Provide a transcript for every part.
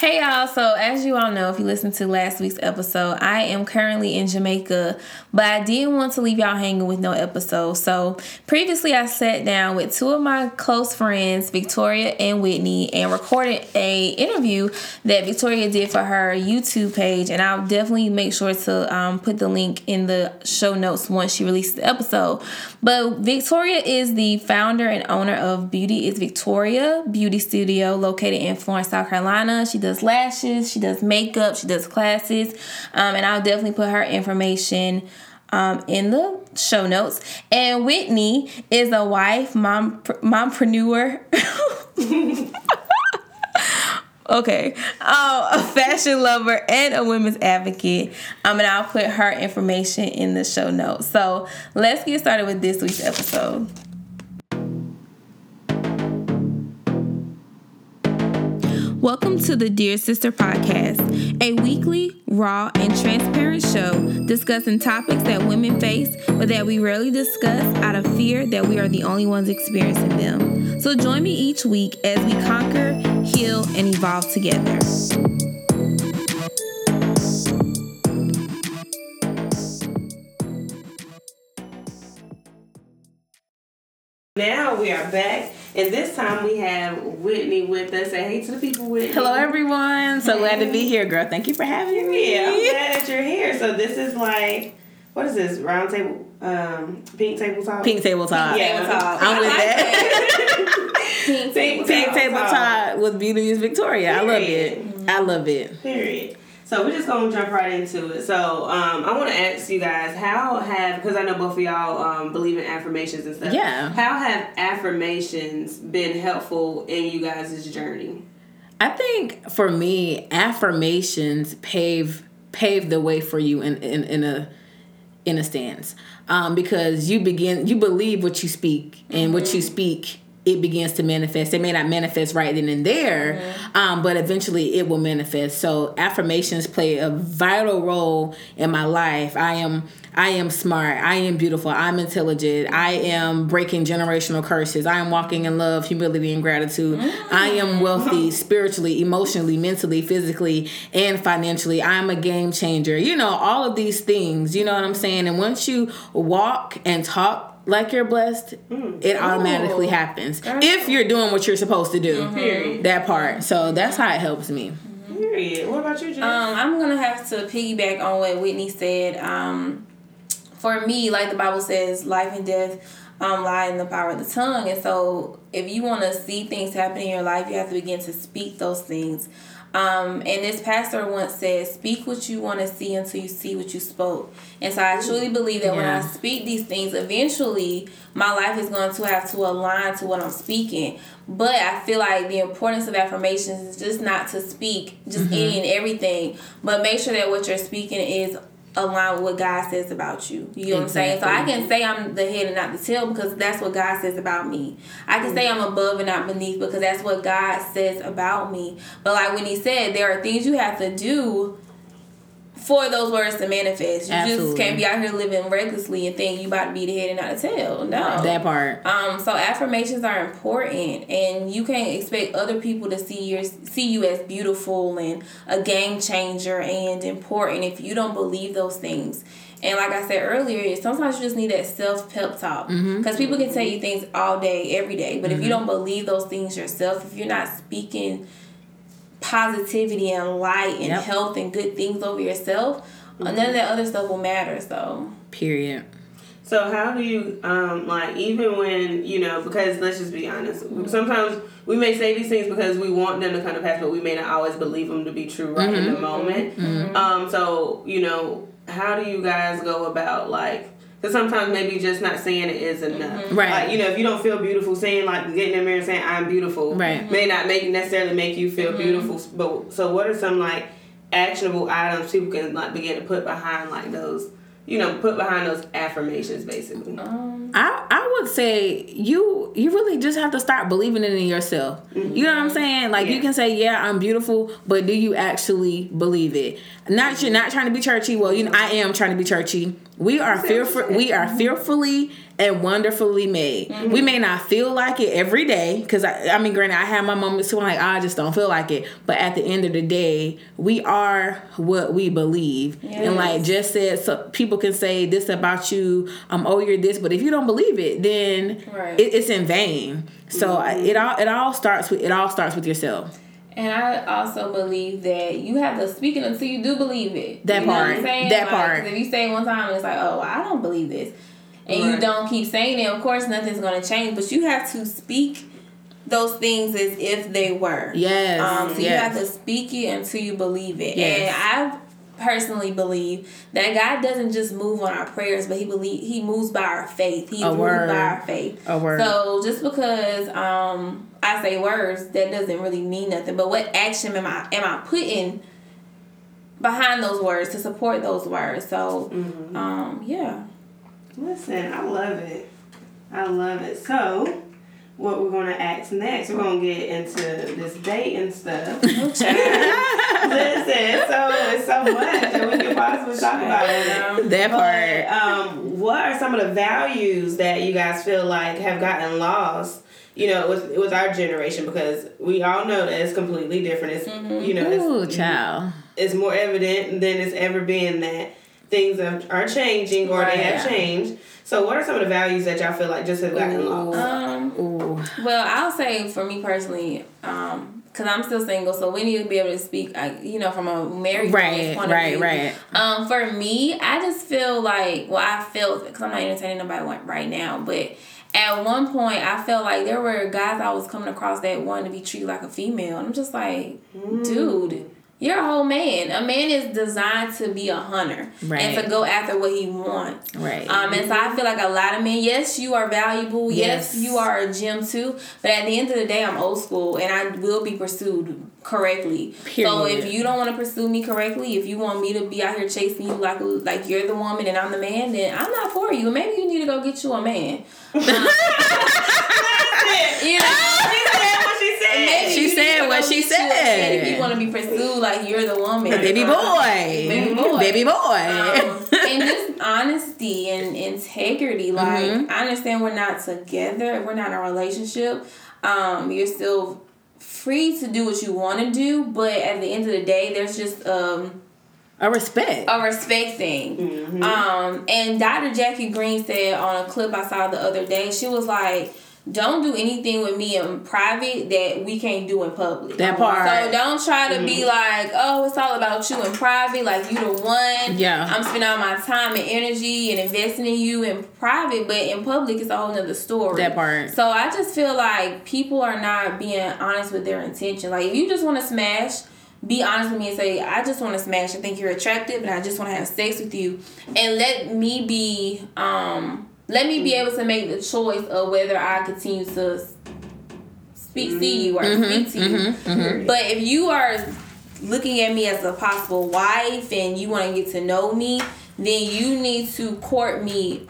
Hey y'all, so as you all know, if you listened to last week's episode, I am currently in Jamaica, but I didn't want to leave y'all hanging with no episode. So previously I sat down with two of my close friends, Victoria and Whitney, and recorded a interview that Victoria did for her YouTube page, and I'll definitely make sure to um, put the link in the show notes once she releases the episode. But Victoria is the founder and owner of Beauty is Victoria Beauty Studio located in Florence, South Carolina. She does does lashes, she does makeup, she does classes, um, and I'll definitely put her information um, in the show notes. And Whitney is a wife, mom, mompreneur. okay, um, a fashion lover and a women's advocate. Um, and I'll put her information in the show notes. So let's get started with this week's episode. Welcome to the Dear Sister Podcast, a weekly, raw, and transparent show discussing topics that women face, but that we rarely discuss out of fear that we are the only ones experiencing them. So join me each week as we conquer, heal, and evolve together. Now we are back and this time we have Whitney with us. Say hey to the people, Whitney. Hello, everyone. So hey. glad to be here, girl. Thank you for having me. Yeah, I'm glad that you're here. So this is like, what is this? Round table, um, pink table talk. Pink table talk. Pink yeah, talk. I'm with that. pink table, pink table talk. talk with Beauty is Victoria. Period. I love it. I love it. Period. So we're just gonna jump right into it. So um, I want to ask you guys, how have because I know both of y'all um, believe in affirmations and stuff. Yeah. How have affirmations been helpful in you guys' journey? I think for me, affirmations pave pave the way for you in in, in a in a stance um, because you begin you believe what you speak and mm-hmm. what you speak it begins to manifest. It may not manifest right then and there, mm-hmm. um, but eventually it will manifest. So affirmations play a vital role in my life. I am I am smart. I am beautiful. I'm intelligent. I am breaking generational curses. I am walking in love, humility, and gratitude. Mm-hmm. I am mm. wealthy spiritually, emotionally, mentally, physically, and financially. I'm a game changer. You know, all of these things, you know what I'm saying? And once you walk and talk like you're blessed, mm. it automatically Ooh. happens that's if you're doing what you're supposed to do. Mm-hmm. That part. So that's how it helps me. Period. What about you, Jen? Um, I'm gonna have to piggyback on what Whitney said. Um, for me, like the Bible says, life and death um, lie in the power of the tongue. And so, if you want to see things happen in your life, you have to begin to speak those things. Um, and this pastor once said, Speak what you want to see until you see what you spoke. And so I truly believe that yeah. when I speak these things, eventually my life is going to have to align to what I'm speaking. But I feel like the importance of affirmations is just not to speak just mm-hmm. any and everything, but make sure that what you're speaking is align with what God says about you. You know exactly. what I'm saying? So I can say I'm the head and not the tail because that's what God says about me. I can mm-hmm. say I'm above and not beneath because that's what God says about me. But like when he said there are things you have to do for those words to manifest. You Absolutely. just can't be out here living recklessly and think you about to be the head and not the tail. No. That part. Um, so affirmations are important and you can't expect other people to see your see you as beautiful and a game changer and important if you don't believe those things. And like I said earlier, sometimes you just need that self pep talk. Because mm-hmm. people can tell you things all day, every day. But mm-hmm. if you mm-hmm. don't believe those things yourself, if you're not speaking positivity and light and yep. health and good things over yourself, mm-hmm. none of that other stuff will matter. So period. So how do you um like even when you know because let's just be honest sometimes we may say these things because we want them to come to pass but we may not always believe them to be true right mm-hmm. in the mm-hmm. moment. Mm-hmm. Um so you know how do you guys go about like because sometimes maybe just not saying it is enough. Mm-hmm. Right. Like, you know, if you don't feel beautiful, saying like getting in the mirror and saying I'm beautiful right. may not make necessarily make you feel mm-hmm. beautiful. But so what are some like actionable items people can like begin to put behind like those you know, put behind those affirmations, basically. Um, I I would say you you really just have to start believing it in yourself. Mm-hmm. You know what I'm saying? Like yeah. you can say, yeah, I'm beautiful, but do you actually believe it? Not mm-hmm. you're not trying to be churchy. Well, you know, I am trying to be churchy. We are fearful. We are fearfully and wonderfully made. Mm-hmm. We may not feel like it every day because I, I mean, granted, I have my moments too. I'm like, oh, I just don't feel like it. But at the end of the day, we are what we believe. Yes. And like Jess said, so people can say this about you. Um, oh, you're this, but if you don't believe it, then right. it, it's in vain. So mm-hmm. it all it all starts with it all starts with yourself. And I also believe that you have to speak it until you do believe it. That you part. That like, part. If you say one time and it's like, oh, I don't believe this, and right. you don't keep saying it, of course nothing's going to change. But you have to speak those things as if they were. Yes. Um, so yes. you have to speak it until you believe it. Yes. And I personally believe that God doesn't just move on our prayers, but He believe He moves by our faith. He moves by our faith. A word. So just because um, I say words, that doesn't really mean nothing. But what action am I am I putting behind those words to support those words? So mm-hmm. um, yeah. Listen, I love it. I love it. So what we're gonna ask next. We're gonna get into this dating stuff. Listen, so it's so much that we can possibly talk about it. That part. But, um, what are some of the values that you guys feel like have gotten lost? You know, with with our generation because we all know that it's completely different. It's mm-hmm. you know, Ooh, it's, child. It's more evident than it's ever been that things are changing or right. they have changed so, what are some of the values that y'all feel like just have gotten lost? Um, Ooh. Well, I'll say for me personally, um, because I'm still single, so we need to be able to speak, uh, you know, from a married right, point right, of view. Right, right, Um, for me, I just feel like, well, I feel because I'm not entertaining nobody right now, but at one point, I felt like there were guys I was coming across that wanted to be treated like a female. And I'm just like, mm. dude you're a whole man. A man is designed to be a hunter right. and to go after what he wants. Right. Um, and so I feel like a lot of men, yes, you are valuable. Yes, yes you are a gem too. But at the end of the day, I'm old school and I will be pursued correctly. Period. So if you don't want to pursue me correctly, if you want me to be out here chasing you like like you're the woman and I'm the man, then I'm not for you. Maybe you need to go get you a man. Um, you know said. She said what she said. If you want to be pursued like you're the woman, baby boy, baby boy, baby boy, um, and just honesty and integrity. Like mm-hmm. I understand we're not together, we're not in a relationship. Um, you're still free to do what you want to do, but at the end of the day, there's just um a respect. A respect thing. Mm-hmm. Um, and Dr. Jackie Green said on a clip I saw the other day, she was like, don't do anything with me in private that we can't do in public. That part. So don't try to mm-hmm. be like, oh, it's all about you in private, like you the one. Yeah. I'm spending all my time and energy and investing in you in private, but in public it's a whole nother story. That part. So I just feel like people are not being honest with their intention. Like if you just want to smash, be honest with me and say, I just want to smash. I think you're attractive and I just want to have sex with you. And let me be um let me be able to make the choice of whether I continue to speak mm-hmm. see you or mm-hmm, speak to you. Mm-hmm, mm-hmm, but if you are looking at me as a possible wife and you want to get to know me, then you need to court me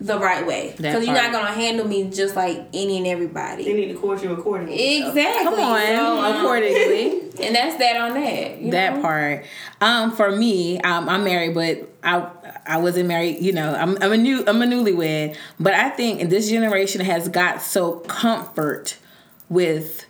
the right way because you're not gonna handle me just like any and everybody. They need to court you accordingly. Exactly. Come on, so, accordingly. and that's that on that. that know? part. Um, for me, um, I'm married, but I I wasn't married. You know, I'm I'm a new I'm a newlywed, but I think this generation has got so comfort with.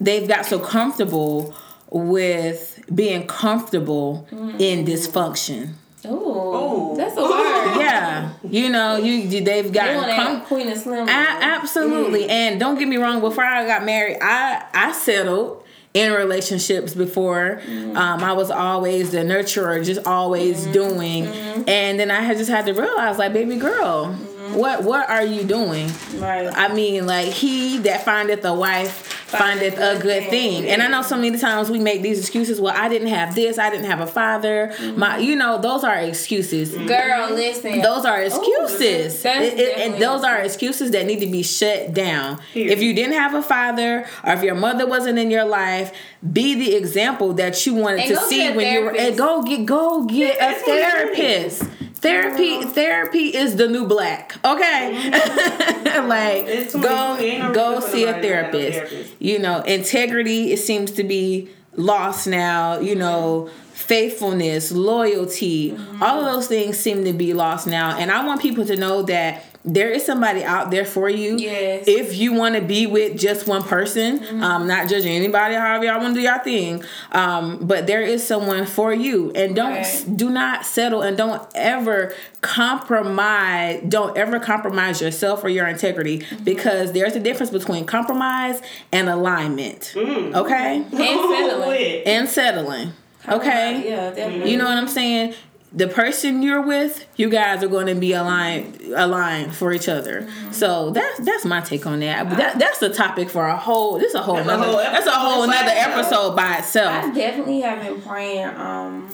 They've got so comfortable with being comfortable mm-hmm. in dysfunction. Oh, that's a word. Yeah, you know, you they've got com- Queen of Slim. I, absolutely, mm. and don't get me wrong. Before I got married, I I settled in relationships before. Mm-hmm. Um, I was always the nurturer, just always mm-hmm. doing, mm-hmm. and then I had just had to realize, like, baby girl. What what are you doing? Right. I mean, like, he that findeth a wife findeth a good thing. And I know so many times we make these excuses. Well, I didn't have this. I didn't have a father. Mm-hmm. My, you know, those are excuses. Girl, listen. Those are excuses. Ooh, it, it, and those are excuses that need to be shut down. Here. If you didn't have a father, or if your mother wasn't in your life, be the example that you wanted and to see when you were. And go get go get a therapist. Therapy therapy is the new black. Okay. Mm-hmm. like go go see a therapist. You know, integrity it seems to be lost now, you know, faithfulness, loyalty, mm-hmm. all of those things seem to be lost now. And I want people to know that there is somebody out there for you. Yes. If you want to be with just one person, mm-hmm. um, not judging anybody, however y'all want to do your thing, um, but there is someone for you, and don't right. do not settle, and don't ever compromise. Don't ever compromise yourself or your integrity mm-hmm. because there's a difference between compromise and alignment. Mm. Okay. And settling. and settling. Okay. Yeah, definitely. You know what I'm saying? The person you're with, you guys are going to be aligned aligned for each other. Mm-hmm. So that's that's my take on that. But that that's a topic for a whole. This is a whole that's another. A whole that's a whole another episode by itself. I definitely have been praying. Um,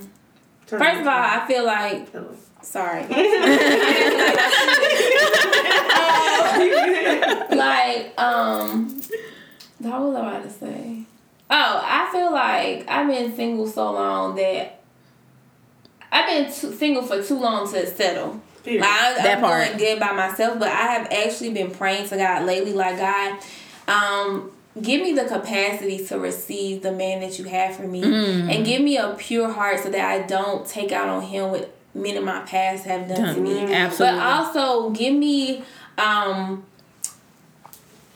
first of all, I feel like. Sorry. like um, what was I about to say? Oh, I feel like I've been single so long that I've been too, single for too long to settle. Like, I, that I'm part. doing good by myself, but I have actually been praying to God lately, like God, um, give me the capacity to receive the man that you have for me, mm. and give me a pure heart so that I don't take out on him what men in my past have done, done. to me. Absolutely. But also give me um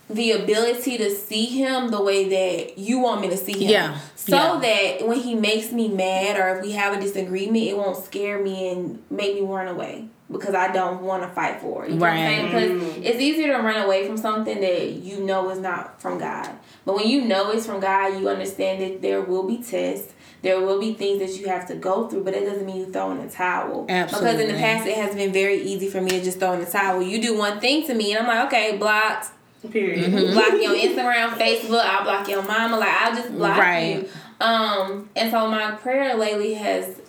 the ability to see him the way that you want me to see him. Yeah. So yeah. that when he makes me mad or if we have a disagreement, it won't scare me and make me run away because I don't want to fight for it. You right. Because mm. it's easier to run away from something that you know is not from God. But when you know it's from God, you understand that there will be tests. There will be things that you have to go through, but it doesn't mean you throw in the towel. Absolutely. Because in the past, it has been very easy for me to just throw in the towel. You do one thing to me, and I'm like, okay, blocked Period. Mm-hmm. Block you on Instagram, Facebook. I'll block your mama. Like I'll just block right. you. Um, and so my prayer lately has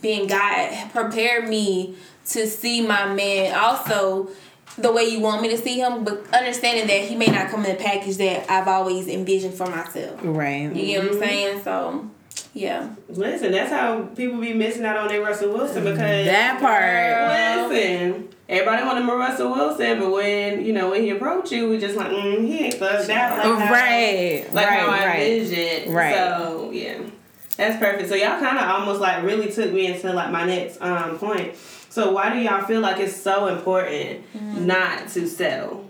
been God prepare me to see my man also the way you want me to see him, but understanding that he may not come in the package that I've always envisioned for myself. Right. You get what I'm saying? So yeah. Listen, that's how people be missing out on their Russell Wilson because that part. Listen, everybody want to Russell Wilson, but when you know when he approached you, we just like mm, he ain't thugged out like how, right, like right, how I right. envisioned. Right. So yeah, that's perfect. So y'all kind of almost like really took me into like my next um point. So why do y'all feel like it's so important mm-hmm. not to settle?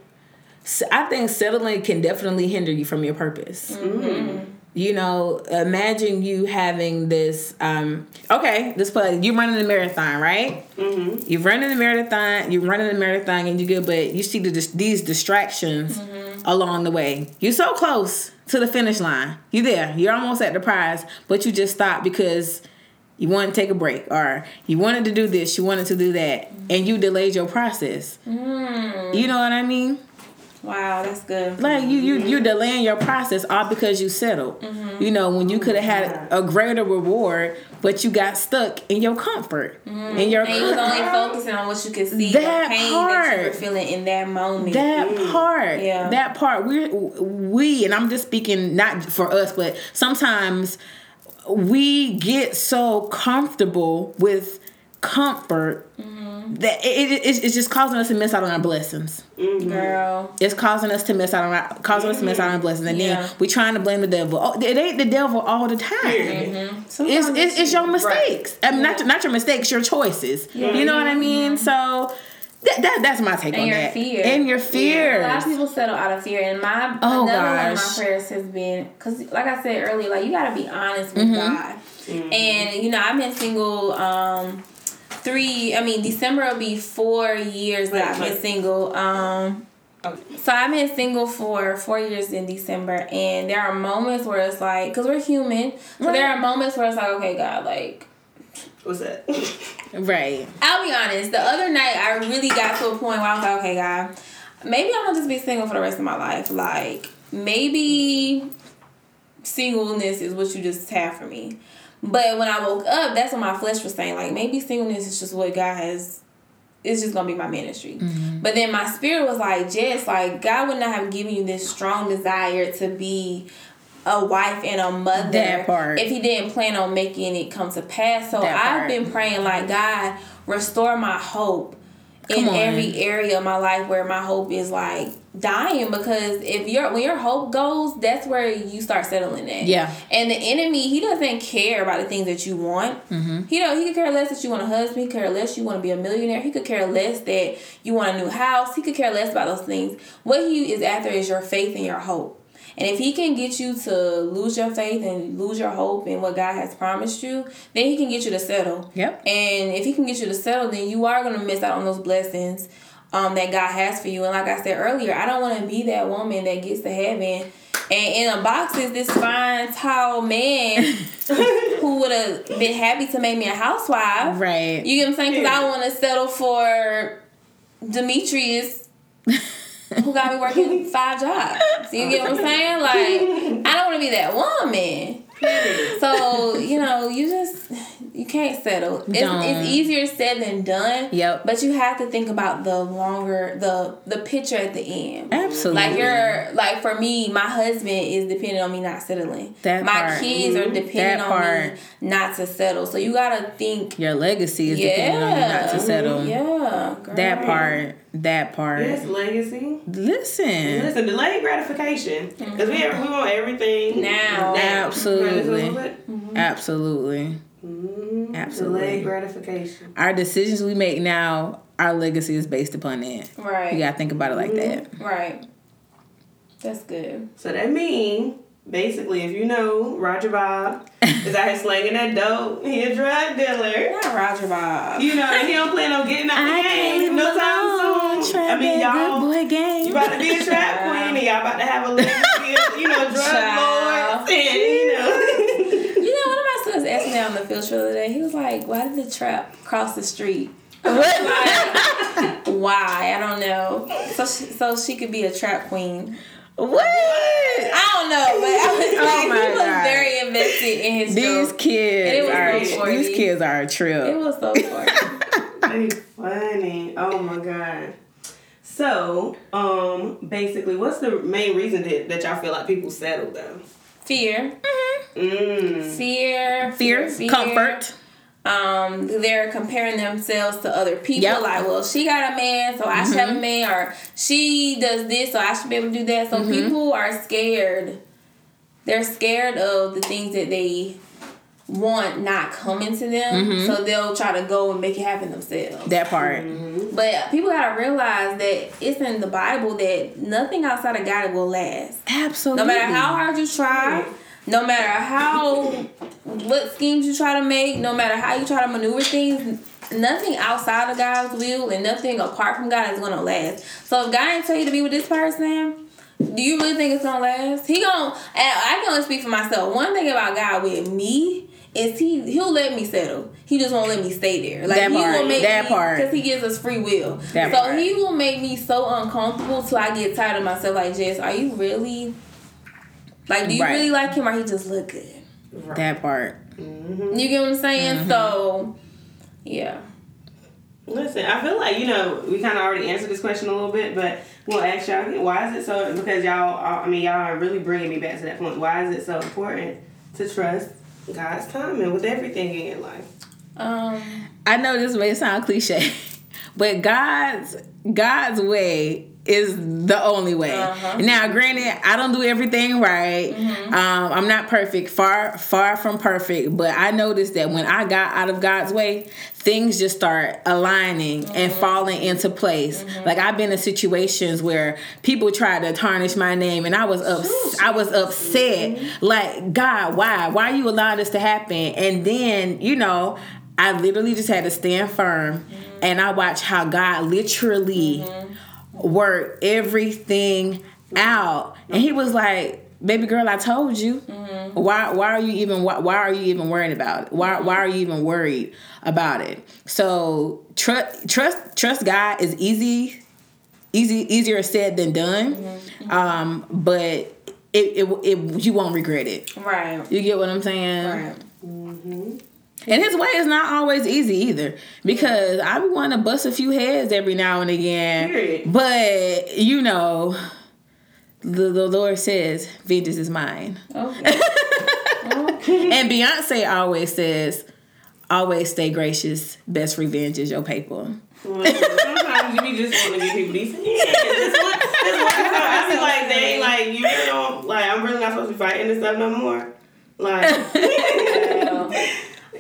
I think settling can definitely hinder you from your purpose. Mm-hmm you know, imagine you having this. Um, okay, this play. You running a marathon, right? Mm-hmm. You're running a marathon. You're running a marathon, and you good, but you see the, these distractions mm-hmm. along the way. You're so close to the finish line. You're there. You're almost at the prize, but you just stop because you wanted to take a break, or you wanted to do this, you wanted to do that, mm-hmm. and you delayed your process. Mm. You know what I mean? Wow, that's good. Like you, you, you're delaying your process all because you settled. Mm-hmm. You know, when you could have had a greater reward, but you got stuck in your comfort, mm-hmm. in your. And you was only focusing on what you could see, that pain part, that you were feeling in that moment. That mm. part, yeah, that part. We, we, and I'm just speaking not for us, but sometimes we get so comfortable with comfort mm-hmm. that it, it, it's just causing us to miss out on our blessings. Mm-hmm. Girl, it's causing us to miss out on our, causing mm-hmm. us to miss out on our blessings, and yeah. then we're trying to blame the devil. Oh, it ain't the devil all the time. Mm-hmm. It's, it's, it's your mistakes. Right. I mean, yeah. not not your mistakes, your choices. Yeah. You know what I mean? So. That, that, that's my take and on your that. Fear. And your fear. A lot of people settle out of fear, and my oh, another gosh. one of my prayers has been because, like I said earlier, like you got to be honest with mm-hmm. God. Mm-hmm. And you know, I've been single. um three. I mean, December will be four years that I've been single. Um, so I've been single for four years in December, and there are moments where it's like, cause we're human, so right. there are moments where it's like, okay, God, like. What's that? right. I'll be honest. The other night, I really got to a point where I was like, okay, God, maybe I'm gonna just be single for the rest of my life. Like, maybe singleness is what you just have for me. But when I woke up, that's what my flesh was saying. Like maybe singleness is just what God has. It's just gonna be my ministry. Mm-hmm. But then my spirit was like, Jess, like God would not have given you this strong desire to be a wife and a mother if He didn't plan on making it come to pass. So I've been praying like God restore my hope in every area of my life where my hope is like dying because if your when your hope goes, that's where you start settling at. Yeah. And the enemy, he doesn't care about the things that you want. Mm-hmm. He don't. He could care less that you want a husband. He could care less you want to be a millionaire. He could care less that you want a new house. He could care less about those things. What he is after is your faith and your hope. And if he can get you to lose your faith and lose your hope in what God has promised you, then he can get you to settle. Yep. And if he can get you to settle, then you are gonna miss out on those blessings um, that God has for you. And like I said earlier, I don't want to be that woman that gets to heaven and in a box is this fine, tall man who would have been happy to make me a housewife. Right. You get what I'm saying? Because I want to settle for Demetrius who got me working five jobs. You get what I'm saying? Like, I don't want to be that woman. So, you know, you just you can't settle. It's, it's, easier said than done. Yep. But you have to think about the longer the the picture at the end. Absolutely. Like you're like for me, my husband is dependent on me not settling. That my part. kids are mm-hmm. dependent on me not to settle. So you gotta think your legacy is yeah, dependent on you not to settle. Yeah. Girl. That part. That part. Yes, legacy. Listen. Listen, delayed gratification. Because mm-hmm. we, we want everything now. Absolutely. Mm-hmm. Absolutely. Mm-hmm. Absolutely. Delayed gratification. Our decisions we make now, our legacy is based upon that. Right. You gotta think about it like mm-hmm. that. Right. That's good. So that means basically, if you know Roger Bob is out here slanging that dope, he a drug dealer. Not Roger Bob. You know, he don't plan on getting out of the game no time soon. I mean, y'all, boy game. you about to be a trap queen, and y'all about to have a legacy of, you know, drug lords, and you know. you know, one of my sons asked me on the field other day. He was like, "Why did the trap cross the street?" like, why? I don't know. So, she, so she could be a trap queen. What? I don't know, but I was, oh like, he was God. very invested in his. These joke. kids are so these kids are a trip. It was so funny. funny. Oh my God. So, um, basically, what's the main reason that, that y'all feel like people settle though? Fear. Mm-hmm. Mm. Fear, fear. Fear. Comfort um, they're comparing themselves to other people. Yep. Like, well, she got a man, so I mm-hmm. should have a mm-hmm. man, or she does this, so I should be able to do that. So mm-hmm. people are scared. They're scared of the things that they want not coming to them, mm-hmm. so they'll try to go and make it happen themselves. That part. Mm-hmm. But people gotta realize that it's in the Bible that nothing outside of God will last. Absolutely. No matter how hard you try no matter how what schemes you try to make, no matter how you try to maneuver things, nothing outside of God's will and nothing apart from God is gonna last. So if God ain't tell you to be with this person, do you really think it's gonna last? He gonna. I can only speak for myself. One thing about God with me is he he'll let me settle. He just won't let me stay there. Like that he part, will make that me part because he gives us free will. That so part. he will make me so uncomfortable till I get tired of myself. Like Jess, are you really like, do you right. really like him or he just look good? Right. That part. Mm-hmm. You get what I'm saying? Mm-hmm. So, yeah. Listen, I feel like you know we kind of already answered this question a little bit, but we'll ask y'all again. Why is it so? Because y'all, I mean, y'all are really bringing me back to that point. Why is it so important to trust God's timing with everything in your life? Um, I know this may sound cliche, but God's God's way is the only way. Uh-huh. Now, granted, I don't do everything right. Mm-hmm. Um, I'm not perfect, far far from perfect. But I noticed that when I got out of God's way, things just start aligning mm-hmm. and falling into place. Mm-hmm. Like I've been in situations where people try to tarnish my name, and I was ups- I was upset. Mm-hmm. Like God, why? Why are you allowing this to happen? And then you know. I literally just had to stand firm mm-hmm. and I watched how God literally mm-hmm work everything out. And he was like, "Baby girl, I told you. Mm-hmm. Why? Why are you even? Why, why, are you even worried about it? Why? Why are you even worried about it? So trust, trust, trust God is easy, easy, easier said than done. Mm-hmm. Um, but it, it, it, you won't regret it. Right. You get what I'm saying? Right. Mm-hmm. And his way is not always easy either because I want to bust a few heads every now and again. Period. But you know, the, the Lord says, "Vengeance is mine." Okay. okay. And Beyonce always says, "Always stay gracious. Best revenge is your paper." Well, sometimes you just want to give people decent. Yeah, that's what, that's what I feel like they like you really don't like. I'm really not supposed to be fighting this stuff no more. Like,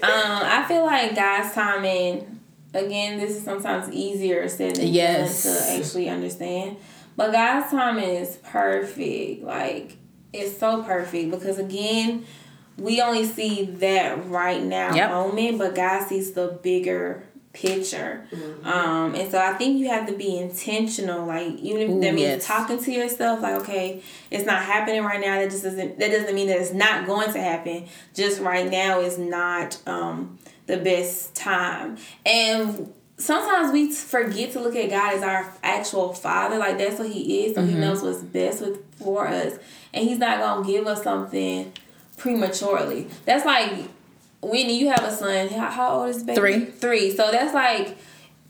Um, I feel like God's timing. Again, this is sometimes easier said than yes. done to actually understand. But God's timing is perfect. Like it's so perfect because again, we only see that right now yep. moment, but God sees the bigger picture. Mm-hmm. Um, and so I think you have to be intentional. Like even if Ooh, that means yes. talking to yourself, like okay, it's not happening right now. That just doesn't that doesn't mean that it's not going to happen. Just right now is not um, the best time. And sometimes we forget to look at God as our actual Father. Like that's what He is. So mm-hmm. He knows what's best with for us, and He's not gonna give us something prematurely. That's like Whitney, you have a son. How, how old is baby? Three. Three. So that's like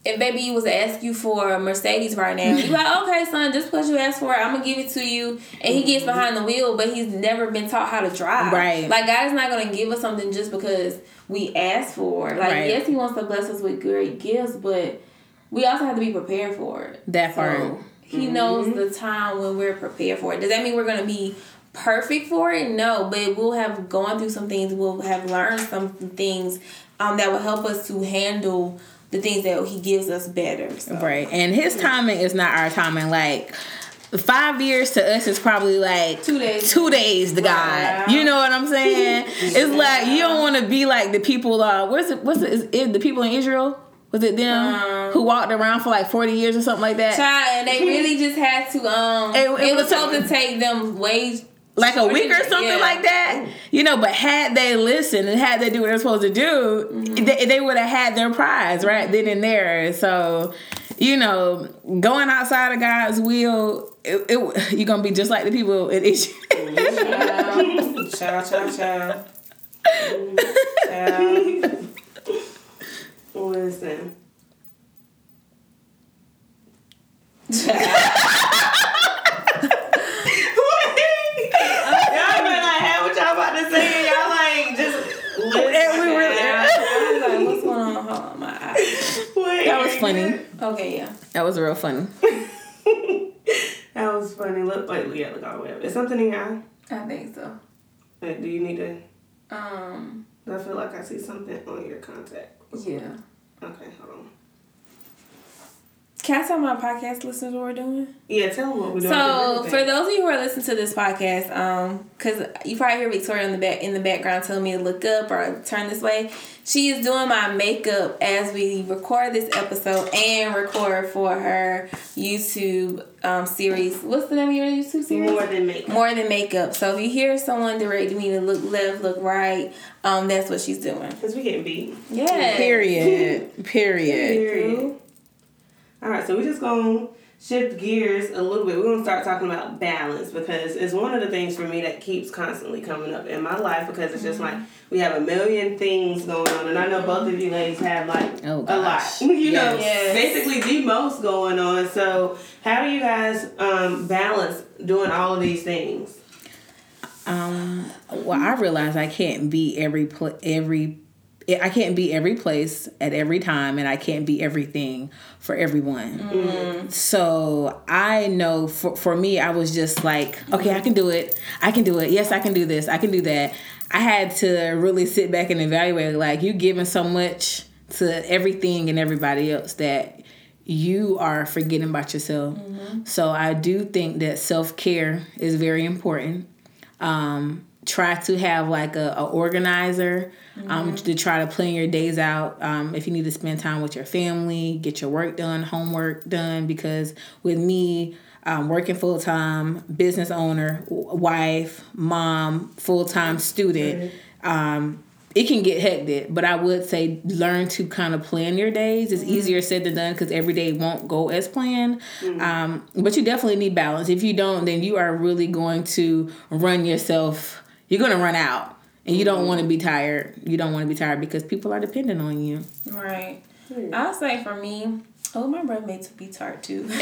if baby was to ask you for a Mercedes right now, you like, okay, son, just because you asked for it, I'm gonna give it to you. And he gets behind the wheel, but he's never been taught how to drive. Right. Like God is not gonna give us something just because we ask for. Like right. yes, He wants to bless us with great gifts, but we also have to be prepared for it. That part. So he mm-hmm. knows the time when we're prepared for it. Does that mean we're gonna be perfect for it? No, but we'll have gone through some things. We'll have learned some things um, that will help us to handle the things that he gives us better. So. Right, and his timing is not our timing. Like five years to us is probably like two days. Two days to wow. God. You know what I'm saying? it's like you don't want to be like the people. Uh, what's it? What's it? Is it the people in Israel? Was it them um, who walked around for like forty years or something like that? Child, and they really just had to. Um, it, it, it was supposed to take them way like a week or something yeah. like that. You know, but had they listened and had they do what they're supposed to do, mm-hmm. they, they would have had their prize right then and there. So, you know, going outside of God's will, it, it, you're gonna be just like the people in Egypt. Ciao, ciao, ciao. ciao. Listen. Okay, yeah. That was real funny. that was funny. Look, wait, yeah, look all the way up. Is something in your eye? I think so. Wait, do you need to? Um. I feel like I see something on your contact. Yeah. Okay, hold on. Can I tell my podcast listeners what we're doing? Yeah, tell them what we're doing. So, for those of you who are listening to this podcast, um, because you probably hear Victoria in the back in the background telling me to look up or turn this way. She is doing my makeup as we record this episode and record for her YouTube um, series. What's the name of your YouTube series? More than makeup. More than makeup. So if you hear someone directing me to look left, look right, um, that's what she's doing. Because we getting beat. Yeah. Period. Period. Period. All right, so we're just going to shift gears a little bit. We're going to start talking about balance because it's one of the things for me that keeps constantly coming up in my life because it's just mm-hmm. like we have a million things going on. And I know both of you ladies have like oh, a lot. you yes. know, yes. basically the most going on. So, how do you guys um, balance doing all of these things? Um, well, I realize I can't be every pl- every I can't be every place at every time, and I can't be everything for everyone. Mm. So I know for, for me, I was just like, okay, I can do it. I can do it. Yes, I can do this. I can do that. I had to really sit back and evaluate like, you giving so much to everything and everybody else that you are forgetting about yourself. Mm-hmm. So I do think that self care is very important. Um, try to have like a, a organizer um, mm-hmm. to try to plan your days out. Um, if you need to spend time with your family, get your work done, homework done. Because with me, um, working full time, business owner, wife, mom, full time student, um, it can get hectic. But I would say learn to kind of plan your days. It's mm-hmm. easier said than done because every day won't go as planned. Mm-hmm. Um, but you definitely need balance. If you don't, then you are really going to run yourself. You're going to run out and you don't want to be tired. You don't want to be tired because people are dependent on you. Right. Hmm. I'll say for me, oh, my breath made to be tired too. Girl,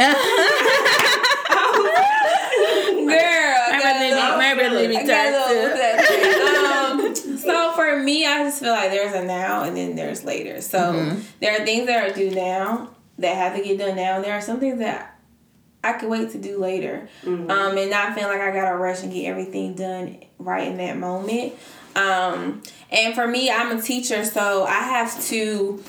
my breath made me tired too. Um, so for me, I just feel like there's a now and then there's later. So mm-hmm. there are things that are due now that have to get done now. And there are some things that I could wait to do later. Mm-hmm. Um, and not feeling like I gotta rush and get everything done right in that moment. Um, and for me, I'm a teacher, so I have to.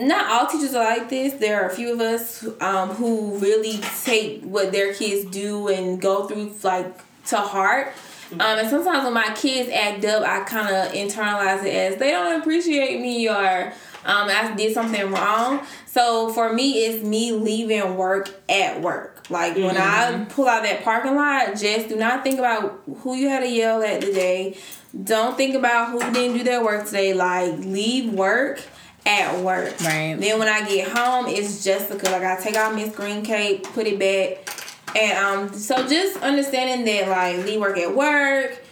Not all teachers are like this. There are a few of us um, who really take what their kids do and go through like to heart. Mm-hmm. Um, and sometimes when my kids act up, I kind of internalize it as they don't appreciate me or um, I did something wrong. So for me, it's me leaving work at work. Like mm-hmm. when I mm-hmm. pull out that parking lot, just do not think about who you had to yell at today. Don't think about who didn't do their work today. Like leave work at work. Right. Then when I get home, it's Jessica. Like I take out Miss Green Cape, put it back. And um so just understanding that like leave work at work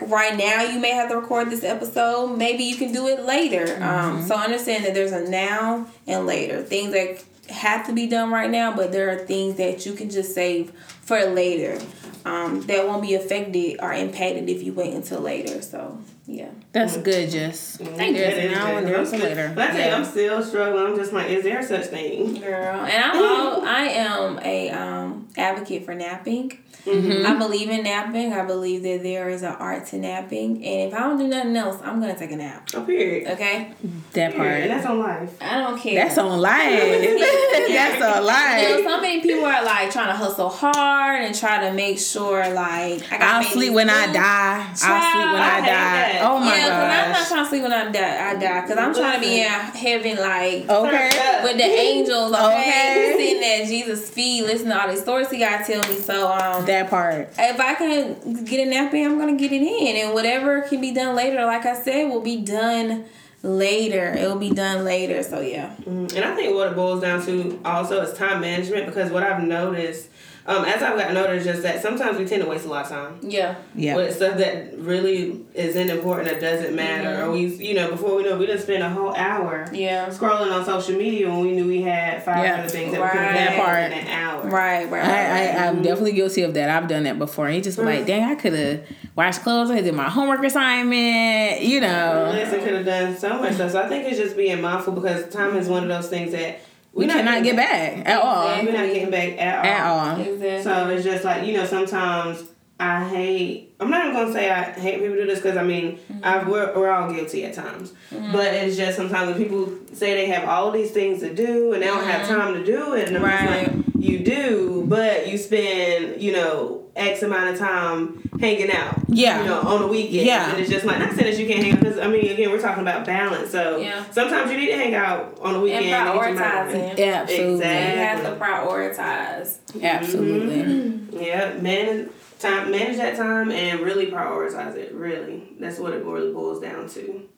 right now you may have to record this episode. Maybe you can do it later. Um, mm-hmm. um, so understand that there's a now and later. Things that have to be done right now but there are things that you can just save for later um, that won't be affected or impacted if you wait until later. So yeah. That's good Jess. Thank you. now and there's later. but I tell yeah. you I'm still struggling. I'm just like is there such thing? Girl and I'm all, I am a um, advocate for napping Mm-hmm. I believe in napping. I believe that there is an art to napping. And if I don't do nothing else, I'm gonna take a nap. Oh, period. Okay. That part. And that's on life. I don't care. That's on life. that's on life. You know, so many people are like trying to hustle hard and try to make sure like I will sleep when I die. I'll sleep when I, I die. Oh my yeah, gosh. I'm not trying to sleep when I die. I die because I'm trying to be in heaven like okay with the angels. Okay, okay. sitting at Jesus' feet, listening to all these stories he got to tell me. So um that part. If I can get a nap in, I'm gonna get it in, and whatever can be done later, like I said, will be done later. It will be done later. So yeah. Mm-hmm. And I think what it boils down to also is time management because what I've noticed um, as I've gotten older, it's just that sometimes we tend to waste a lot of time. Yeah. Yeah. With stuff that really isn't important that doesn't matter. Mm-hmm. Or we, you know, before we know, we just spend a whole hour. Yeah. Scrolling on social media when we knew we had five yeah. other things that right. we could have part. in an hour. Right. Right. I, I, am mm-hmm. definitely guilty of that. I've done that before. And you just mm-hmm. like, dang, I could have washed clothes. I did my homework assignment. You know. Listen, could have done so much stuff. So I think it's just being mindful because time is one of those things that we, we cannot get back, back at all. We're not getting back at all. At all. Exactly. So it's just like you know sometimes I hate. I'm not even gonna say I hate people do this because I mean mm-hmm. I we're, we're all guilty at times. Mm-hmm. But it's just sometimes when people say they have all these things to do and they don't have mm-hmm. time to do it, and I'm right. just like, you do, but you spend you know X amount of time hanging out. Yeah. You know, on the weekend. Yeah. And it's just like, not saying that you can't hang because, I mean, again, we're talking about balance. So yeah. sometimes you need to hang out on the weekend. And prioritizing. Yeah, absolutely. Exactly. You have to prioritize. Absolutely. Mm-hmm. Yeah. Manage, time, manage that time and really prioritize it. Really. That's what it really boils down to.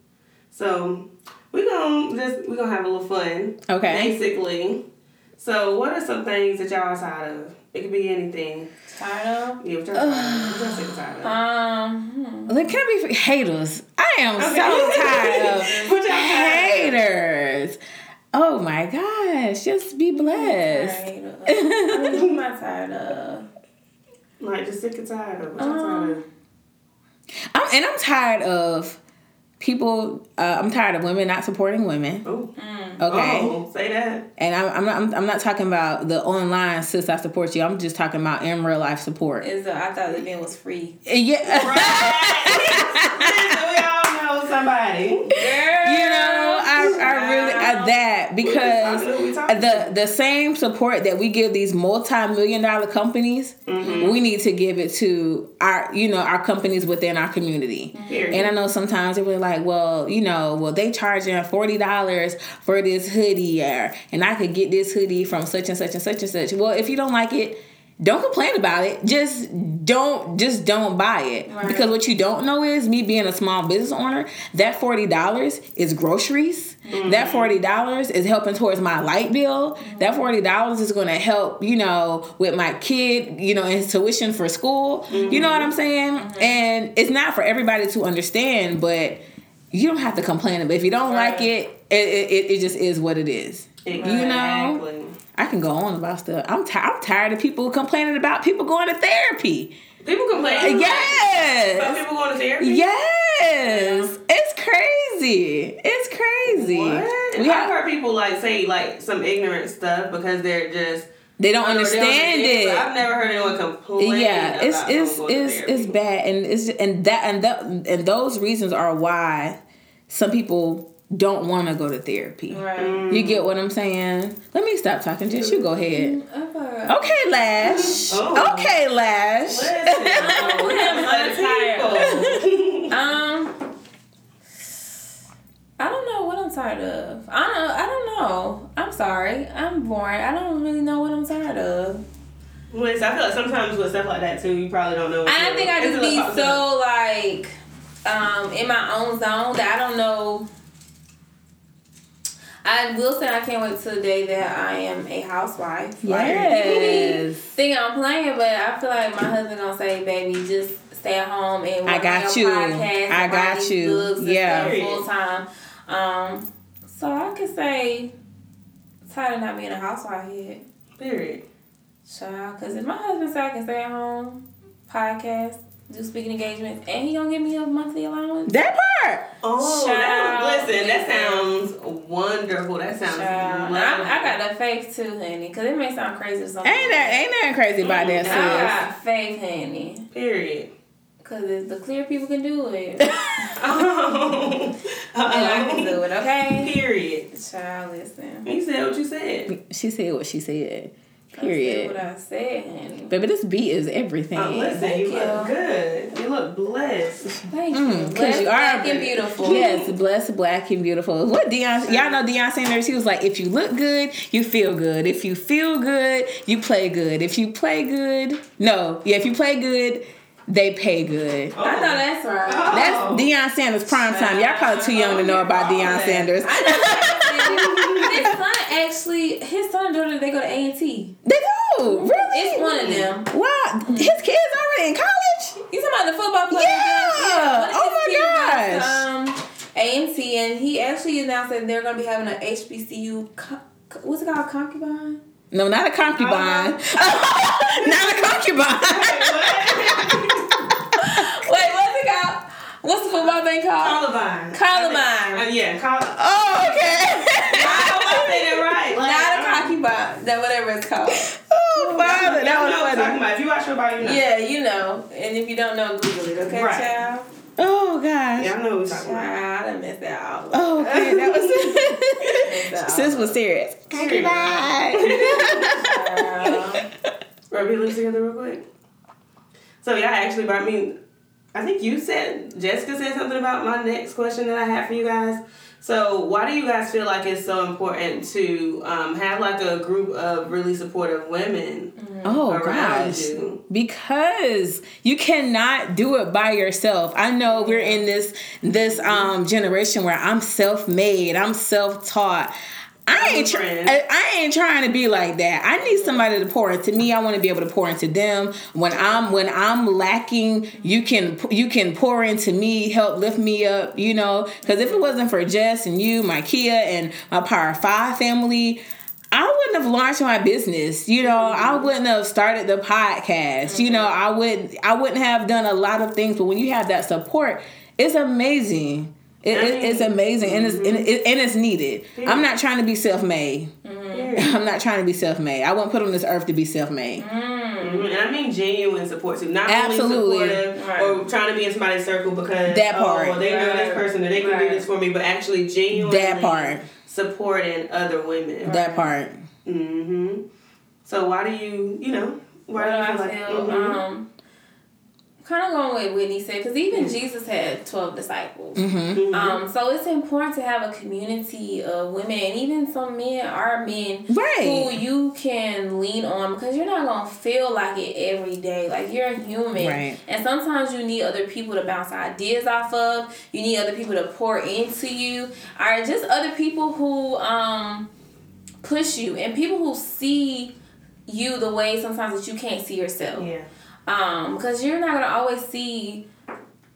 So we're going to just, we're going to have a little fun. Okay. Basically. So what are some things that y'all are tired of? It could be anything. Tired of? Yeah, what y'all tired of? tired of? Um, hmm. like, can I be haters? I am okay. so tired of haters. Oh my gosh, just be blessed. I mean, who am I tired of? Like, just sick and tired of. What um, tired of? I'm, and I'm tired of people uh, i'm tired of women not supporting women. Mm. okay. Oh, say that. And I'm, I'm, not I'm, I'm, not talking about the online sis i support you. I'm just talking about in real life support. Is i thought the event was free. Yeah. Right. we all know somebody. Girl. you know that because the the same support that we give these multi-million dollar companies mm-hmm. we need to give it to our you know our companies within our community mm-hmm. and i know sometimes it was like, well, you know, well they charging forty dollars for this hoodie, or, and I could get this hoodie from such and such and such and such. Well, if you don't like it, don't complain about it. Just don't just don't buy it. Right. Because what you don't know is me being a small business owner, that $40 is groceries. Mm-hmm. That $40 is helping towards my light bill. Mm-hmm. That $40 is going to help, you know, with my kid, you know, his tuition for school. Mm-hmm. You know what I'm saying? Mm-hmm. And it's not for everybody to understand, but you don't have to complain about it. If you don't right. like it, it, it, it just is what it is. Exactly. You know? I can go on about stuff. I'm, t- I'm tired of people complaining about people going to therapy. People complain. Yes. About people going to therapy. Yes. Yeah. It's crazy. It's crazy. What? We have heard people like say like some ignorant stuff because they're just they don't understand it. I've never heard anyone complain. Yeah, it's it's it's it's bad, and it's and that and that and those reasons are why some people don't want to go to therapy. Right. You get what I'm saying? Let me stop talking. Just you go ahead. Okay, Lash. Oh. Okay, Lash. um, I don't know what I'm tired of. I don't. I don't know. I'm sorry. I'm boring. I don't really know what I'm tired of. Well, I feel like sometimes with stuff like that too, you probably don't know. I think I just be so like um in my own zone that I don't know I will say I can't wait till the day that I am a housewife. Yes. Like, think I'm playing, but I feel like my husband gonna say, "Baby, just stay at home and I got you. I got you. Yeah, full time." Um, so I could say, tired of not being a housewife yet. Period. Child, because if my husband said I can stay at home, podcast, do speaking engagements, and he gonna give me a monthly allowance. That part. Oh, that, listen, that sounds wonderful. That sounds. I, I, got the faith too, honey, because it may sound crazy. Or something. Ain't that ain't that crazy about that? Mm, sis. I got faith, honey. Period. Cause if the clear people can do it, oh. and I can do it. Okay. Period. Child, listen. You said what you said. She said what she said. Period. what I said, honey. Baby, this beat is everything. Oh, listen, Thank you, you look good. You look blessed. Thank mm, you. Blessed, you are black and beautiful. Yes, blessed, black and beautiful. What Deion? Y'all know Deion Sanders. He was like, if you look good, you feel good. If you feel good, you play good. If you play good, no, yeah, if you play good, they pay good. Oh. I know that's right. Oh. That's Deion Sanders prime time. Y'all probably too young to know about Deion Sanders. I know his son actually, his son and daughter, they go to A and T. They do, really? It's one of them. Wow, his kids already in college. You talking about the football player? Yeah. Oh my gosh. um, A and T, and he actually announced that they're going to be having an HBCU. what's it called? Concubine. No, not a concubine. not a concubine. Wait, Wait, what's it called? What's the football thing called? Columbine. Columbine. Uh, yeah, Col- Oh, okay. I hope I said it right. Like, Not a concubine. That whatever it's called. Oh, father, that was funny. Talking about. If you watch football, you know. Yeah, you know. And if you don't know, Google it. Okay, right. child. Oh gosh. Yeah, I know what talking about. I done missed that out. Oh, okay. That was Sis was serious. Concubine. Rub your lips together real quick. So yeah, actually but I mean, I think you said Jessica said something about my next question that I have for you guys. So, why do you guys feel like it's so important to um, have like a group of really supportive women? Mm-hmm. Oh gosh, you? because you cannot do it by yourself. I know we're in this this um, generation where I'm self made, I'm self taught. I ain't tr- I ain't trying to be like that. I need somebody to pour into me. I want to be able to pour into them. When I'm when I'm lacking, you can you can pour into me, help lift me up. You know, because if it wasn't for Jess and you, my Kia and my Power Five family, I wouldn't have launched my business. You know, I mm-hmm. wouldn't have started the podcast. You know, mm-hmm. I would I wouldn't have done a lot of things. But when you have that support, it's amazing. It, it, it's amazing and it's and, it, and it's needed. Yeah. I'm not trying to be self made. Mm-hmm. I'm not trying to be self made. I wasn't put on this earth to be self made. Mm-hmm. And I mean genuine support too, not Absolutely. only supportive right. or trying to be in somebody's circle because that part. Oh, they know right. this person and they can right. do this for me, but actually genuinely that part supporting other women. That part. Mm-hmm. So why do you, you know, why do you feel like? Feel, mm-hmm. um, kind of going with Whitney said, because even mm-hmm. Jesus had 12 disciples. Mm-hmm. mm-hmm. Um, so it's important to have a community of women, and even some men are men right. who you can lean on because you're not going to feel like it every day. Like you're a human. Right. And sometimes you need other people to bounce ideas off of, you need other people to pour into you, or just other people who um, push you, and people who see you the way sometimes that you can't see yourself. Yeah. Um, because you're not gonna always see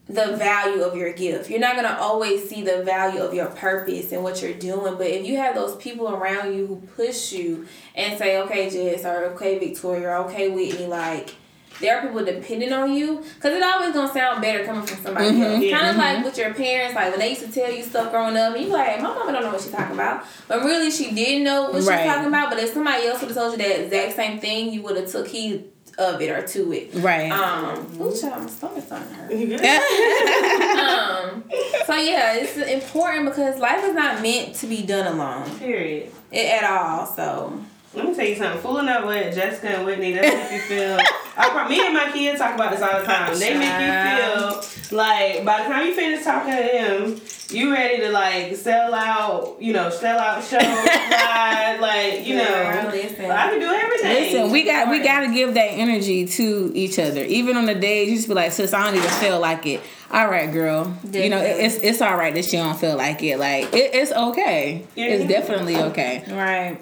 the value of your gift. You're not gonna always see the value of your purpose and what you're doing. But if you have those people around you who push you and say, "Okay, Jess," or "Okay, Victoria," or "Okay, Whitney," like there are people depending on you because it always gonna sound better coming from somebody mm-hmm. else. Yeah. Kind of mm-hmm. like with your parents, like when they used to tell you stuff growing up, and you like, my mama don't know what she's talking about, but really she didn't know what right. she's talking about. But if somebody else would have told you that exact same thing, you would have took heed of it or to it. Right. Um. Ooh, child, my stomach's starting to hurt. um. So yeah, it's important because life is not meant to be done alone. Period. It, at all. So. Let me tell you something. Fooling up with Jessica and Whitney, that make you feel. I, me and my kids talk about this all the time. They make you feel like by the time you finish talking to them, you ready to like sell out. You know, sell out shows, like you know. Listen. I can do everything. Listen, we got we got to give that energy to each other. Even on the days you just be like, sis, I don't even feel like it. All right, girl. Definitely. You know, it's it's all right that you don't feel like it. Like it, it's okay. Yeah. It's definitely okay. Right.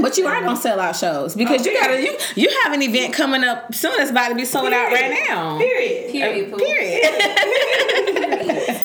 But you are gonna sell out shows because okay. you gotta you you have an event coming up soon that's about to be sold period. out right now. Period. Period. Uh, period.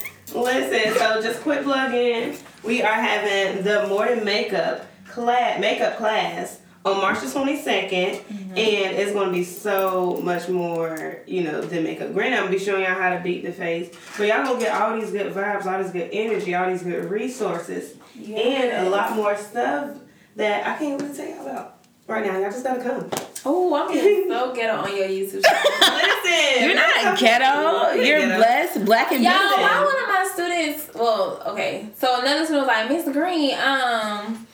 Listen, so just quick plug in. We are having the Morning Makeup class makeup class on March the 22nd, mm-hmm. and it's going to be so much more, you know, than makeup. Granted, I'm going to be showing y'all how to beat the face, but y'all going to get all these good vibes, all this good energy, all these good resources, yes. and a lot more stuff that I can't even tell y'all about right now. Y'all just gotta come. Oh, I'm getting so ghetto on your YouTube channel. Listen, you're not ghetto. You're ghetto. blessed, black and Y'all, why one of my students? Well, okay. So another student was like, Miss Green, um,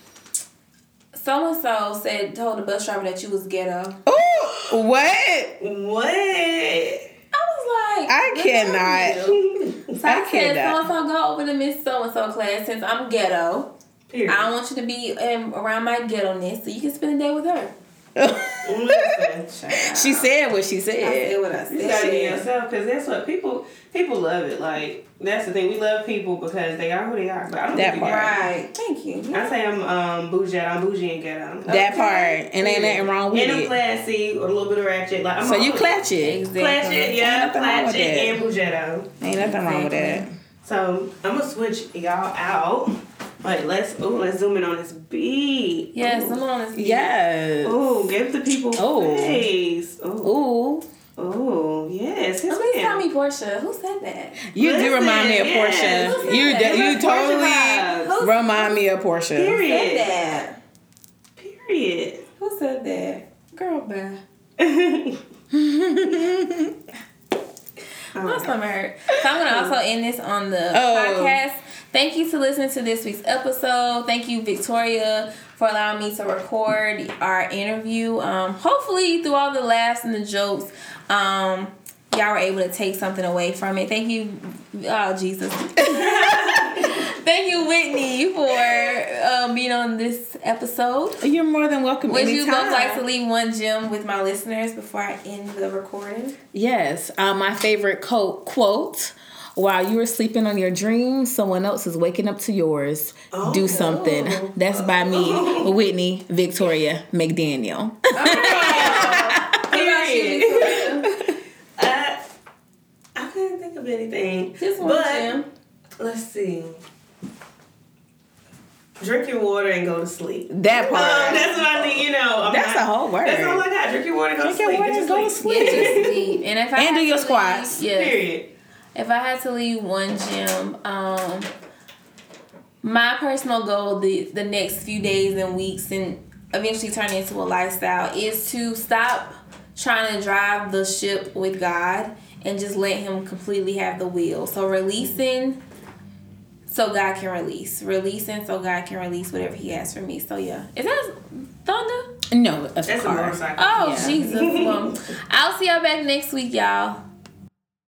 so and so said told the bus driver that you was ghetto. Oh, what? What? I was like, I cannot. So I, I said, so and so go over to Miss So and so class since I'm ghetto. Period. I want you to be um, around my ghetto-ness so you can spend the day with her. she said what she said. I said what I said. You gotta be yourself because that's what people people love it. Like that's the thing. We love people because they are who they are. But I don't that part. Right. Thank you. Yeah. I say I'm um bougie. I'm bougie and ghetto. That okay. part and ain't nothing wrong with and it. And I'm classy or a little bit of ratchet. Like I'm so you clutch it. Exactly. Clutch it. Yeah. Clutch it and bougie. Ain't nothing wrong with that. So I'm gonna switch y'all out. Like let's oh let's zoom in on this beat. Yes, zoom in on this beat. Yes. Oh, give the people oh. face. Oh. Oh yes. At least tell me Portia. Who said that? You Listen, do remind me of Portia. You d- you totally remind me of Portia. Period. Who said that? Period. Who said that? Girl, bye. My stomach hurt. So I'm gonna also end this on the oh. podcast. Thank you to listening to this week's episode. Thank you, Victoria, for allowing me to record our interview. Um, hopefully, through all the laughs and the jokes, um, y'all were able to take something away from it. Thank you, oh Jesus. Thank you, Whitney, for um, being on this episode. You're more than welcome. Would anytime. you both like to leave one gem with my listeners before I end the recording? Yes. Uh, my favorite quote quote. While you were sleeping on your dreams, someone else is waking up to yours. Oh, Do something. No. That's by me. Whitney Victoria McDaniel. Period. uh, I couldn't think of anything. Just one but, gem. Let's see. Drink your water and go to sleep. That part. Um, that's what I think. You know, I'm that's not, the whole word. That's all I got. Drink your water, go Drink to sleep. Drink your water, and go to sleep. sleep. And if I and do your squats. Leave, yes. Period. If I had to leave one gym, um, my personal goal the the next few days and weeks and eventually turn into a lifestyle is to stop trying to drive the ship with God and just let Him completely have the wheel. So releasing so God can release. Releasing so God can release whatever He has for me. So yeah. Is that thunder? No, that's, that's a motorcycle. Oh yeah. Jesus. well, I'll see y'all back next week, y'all.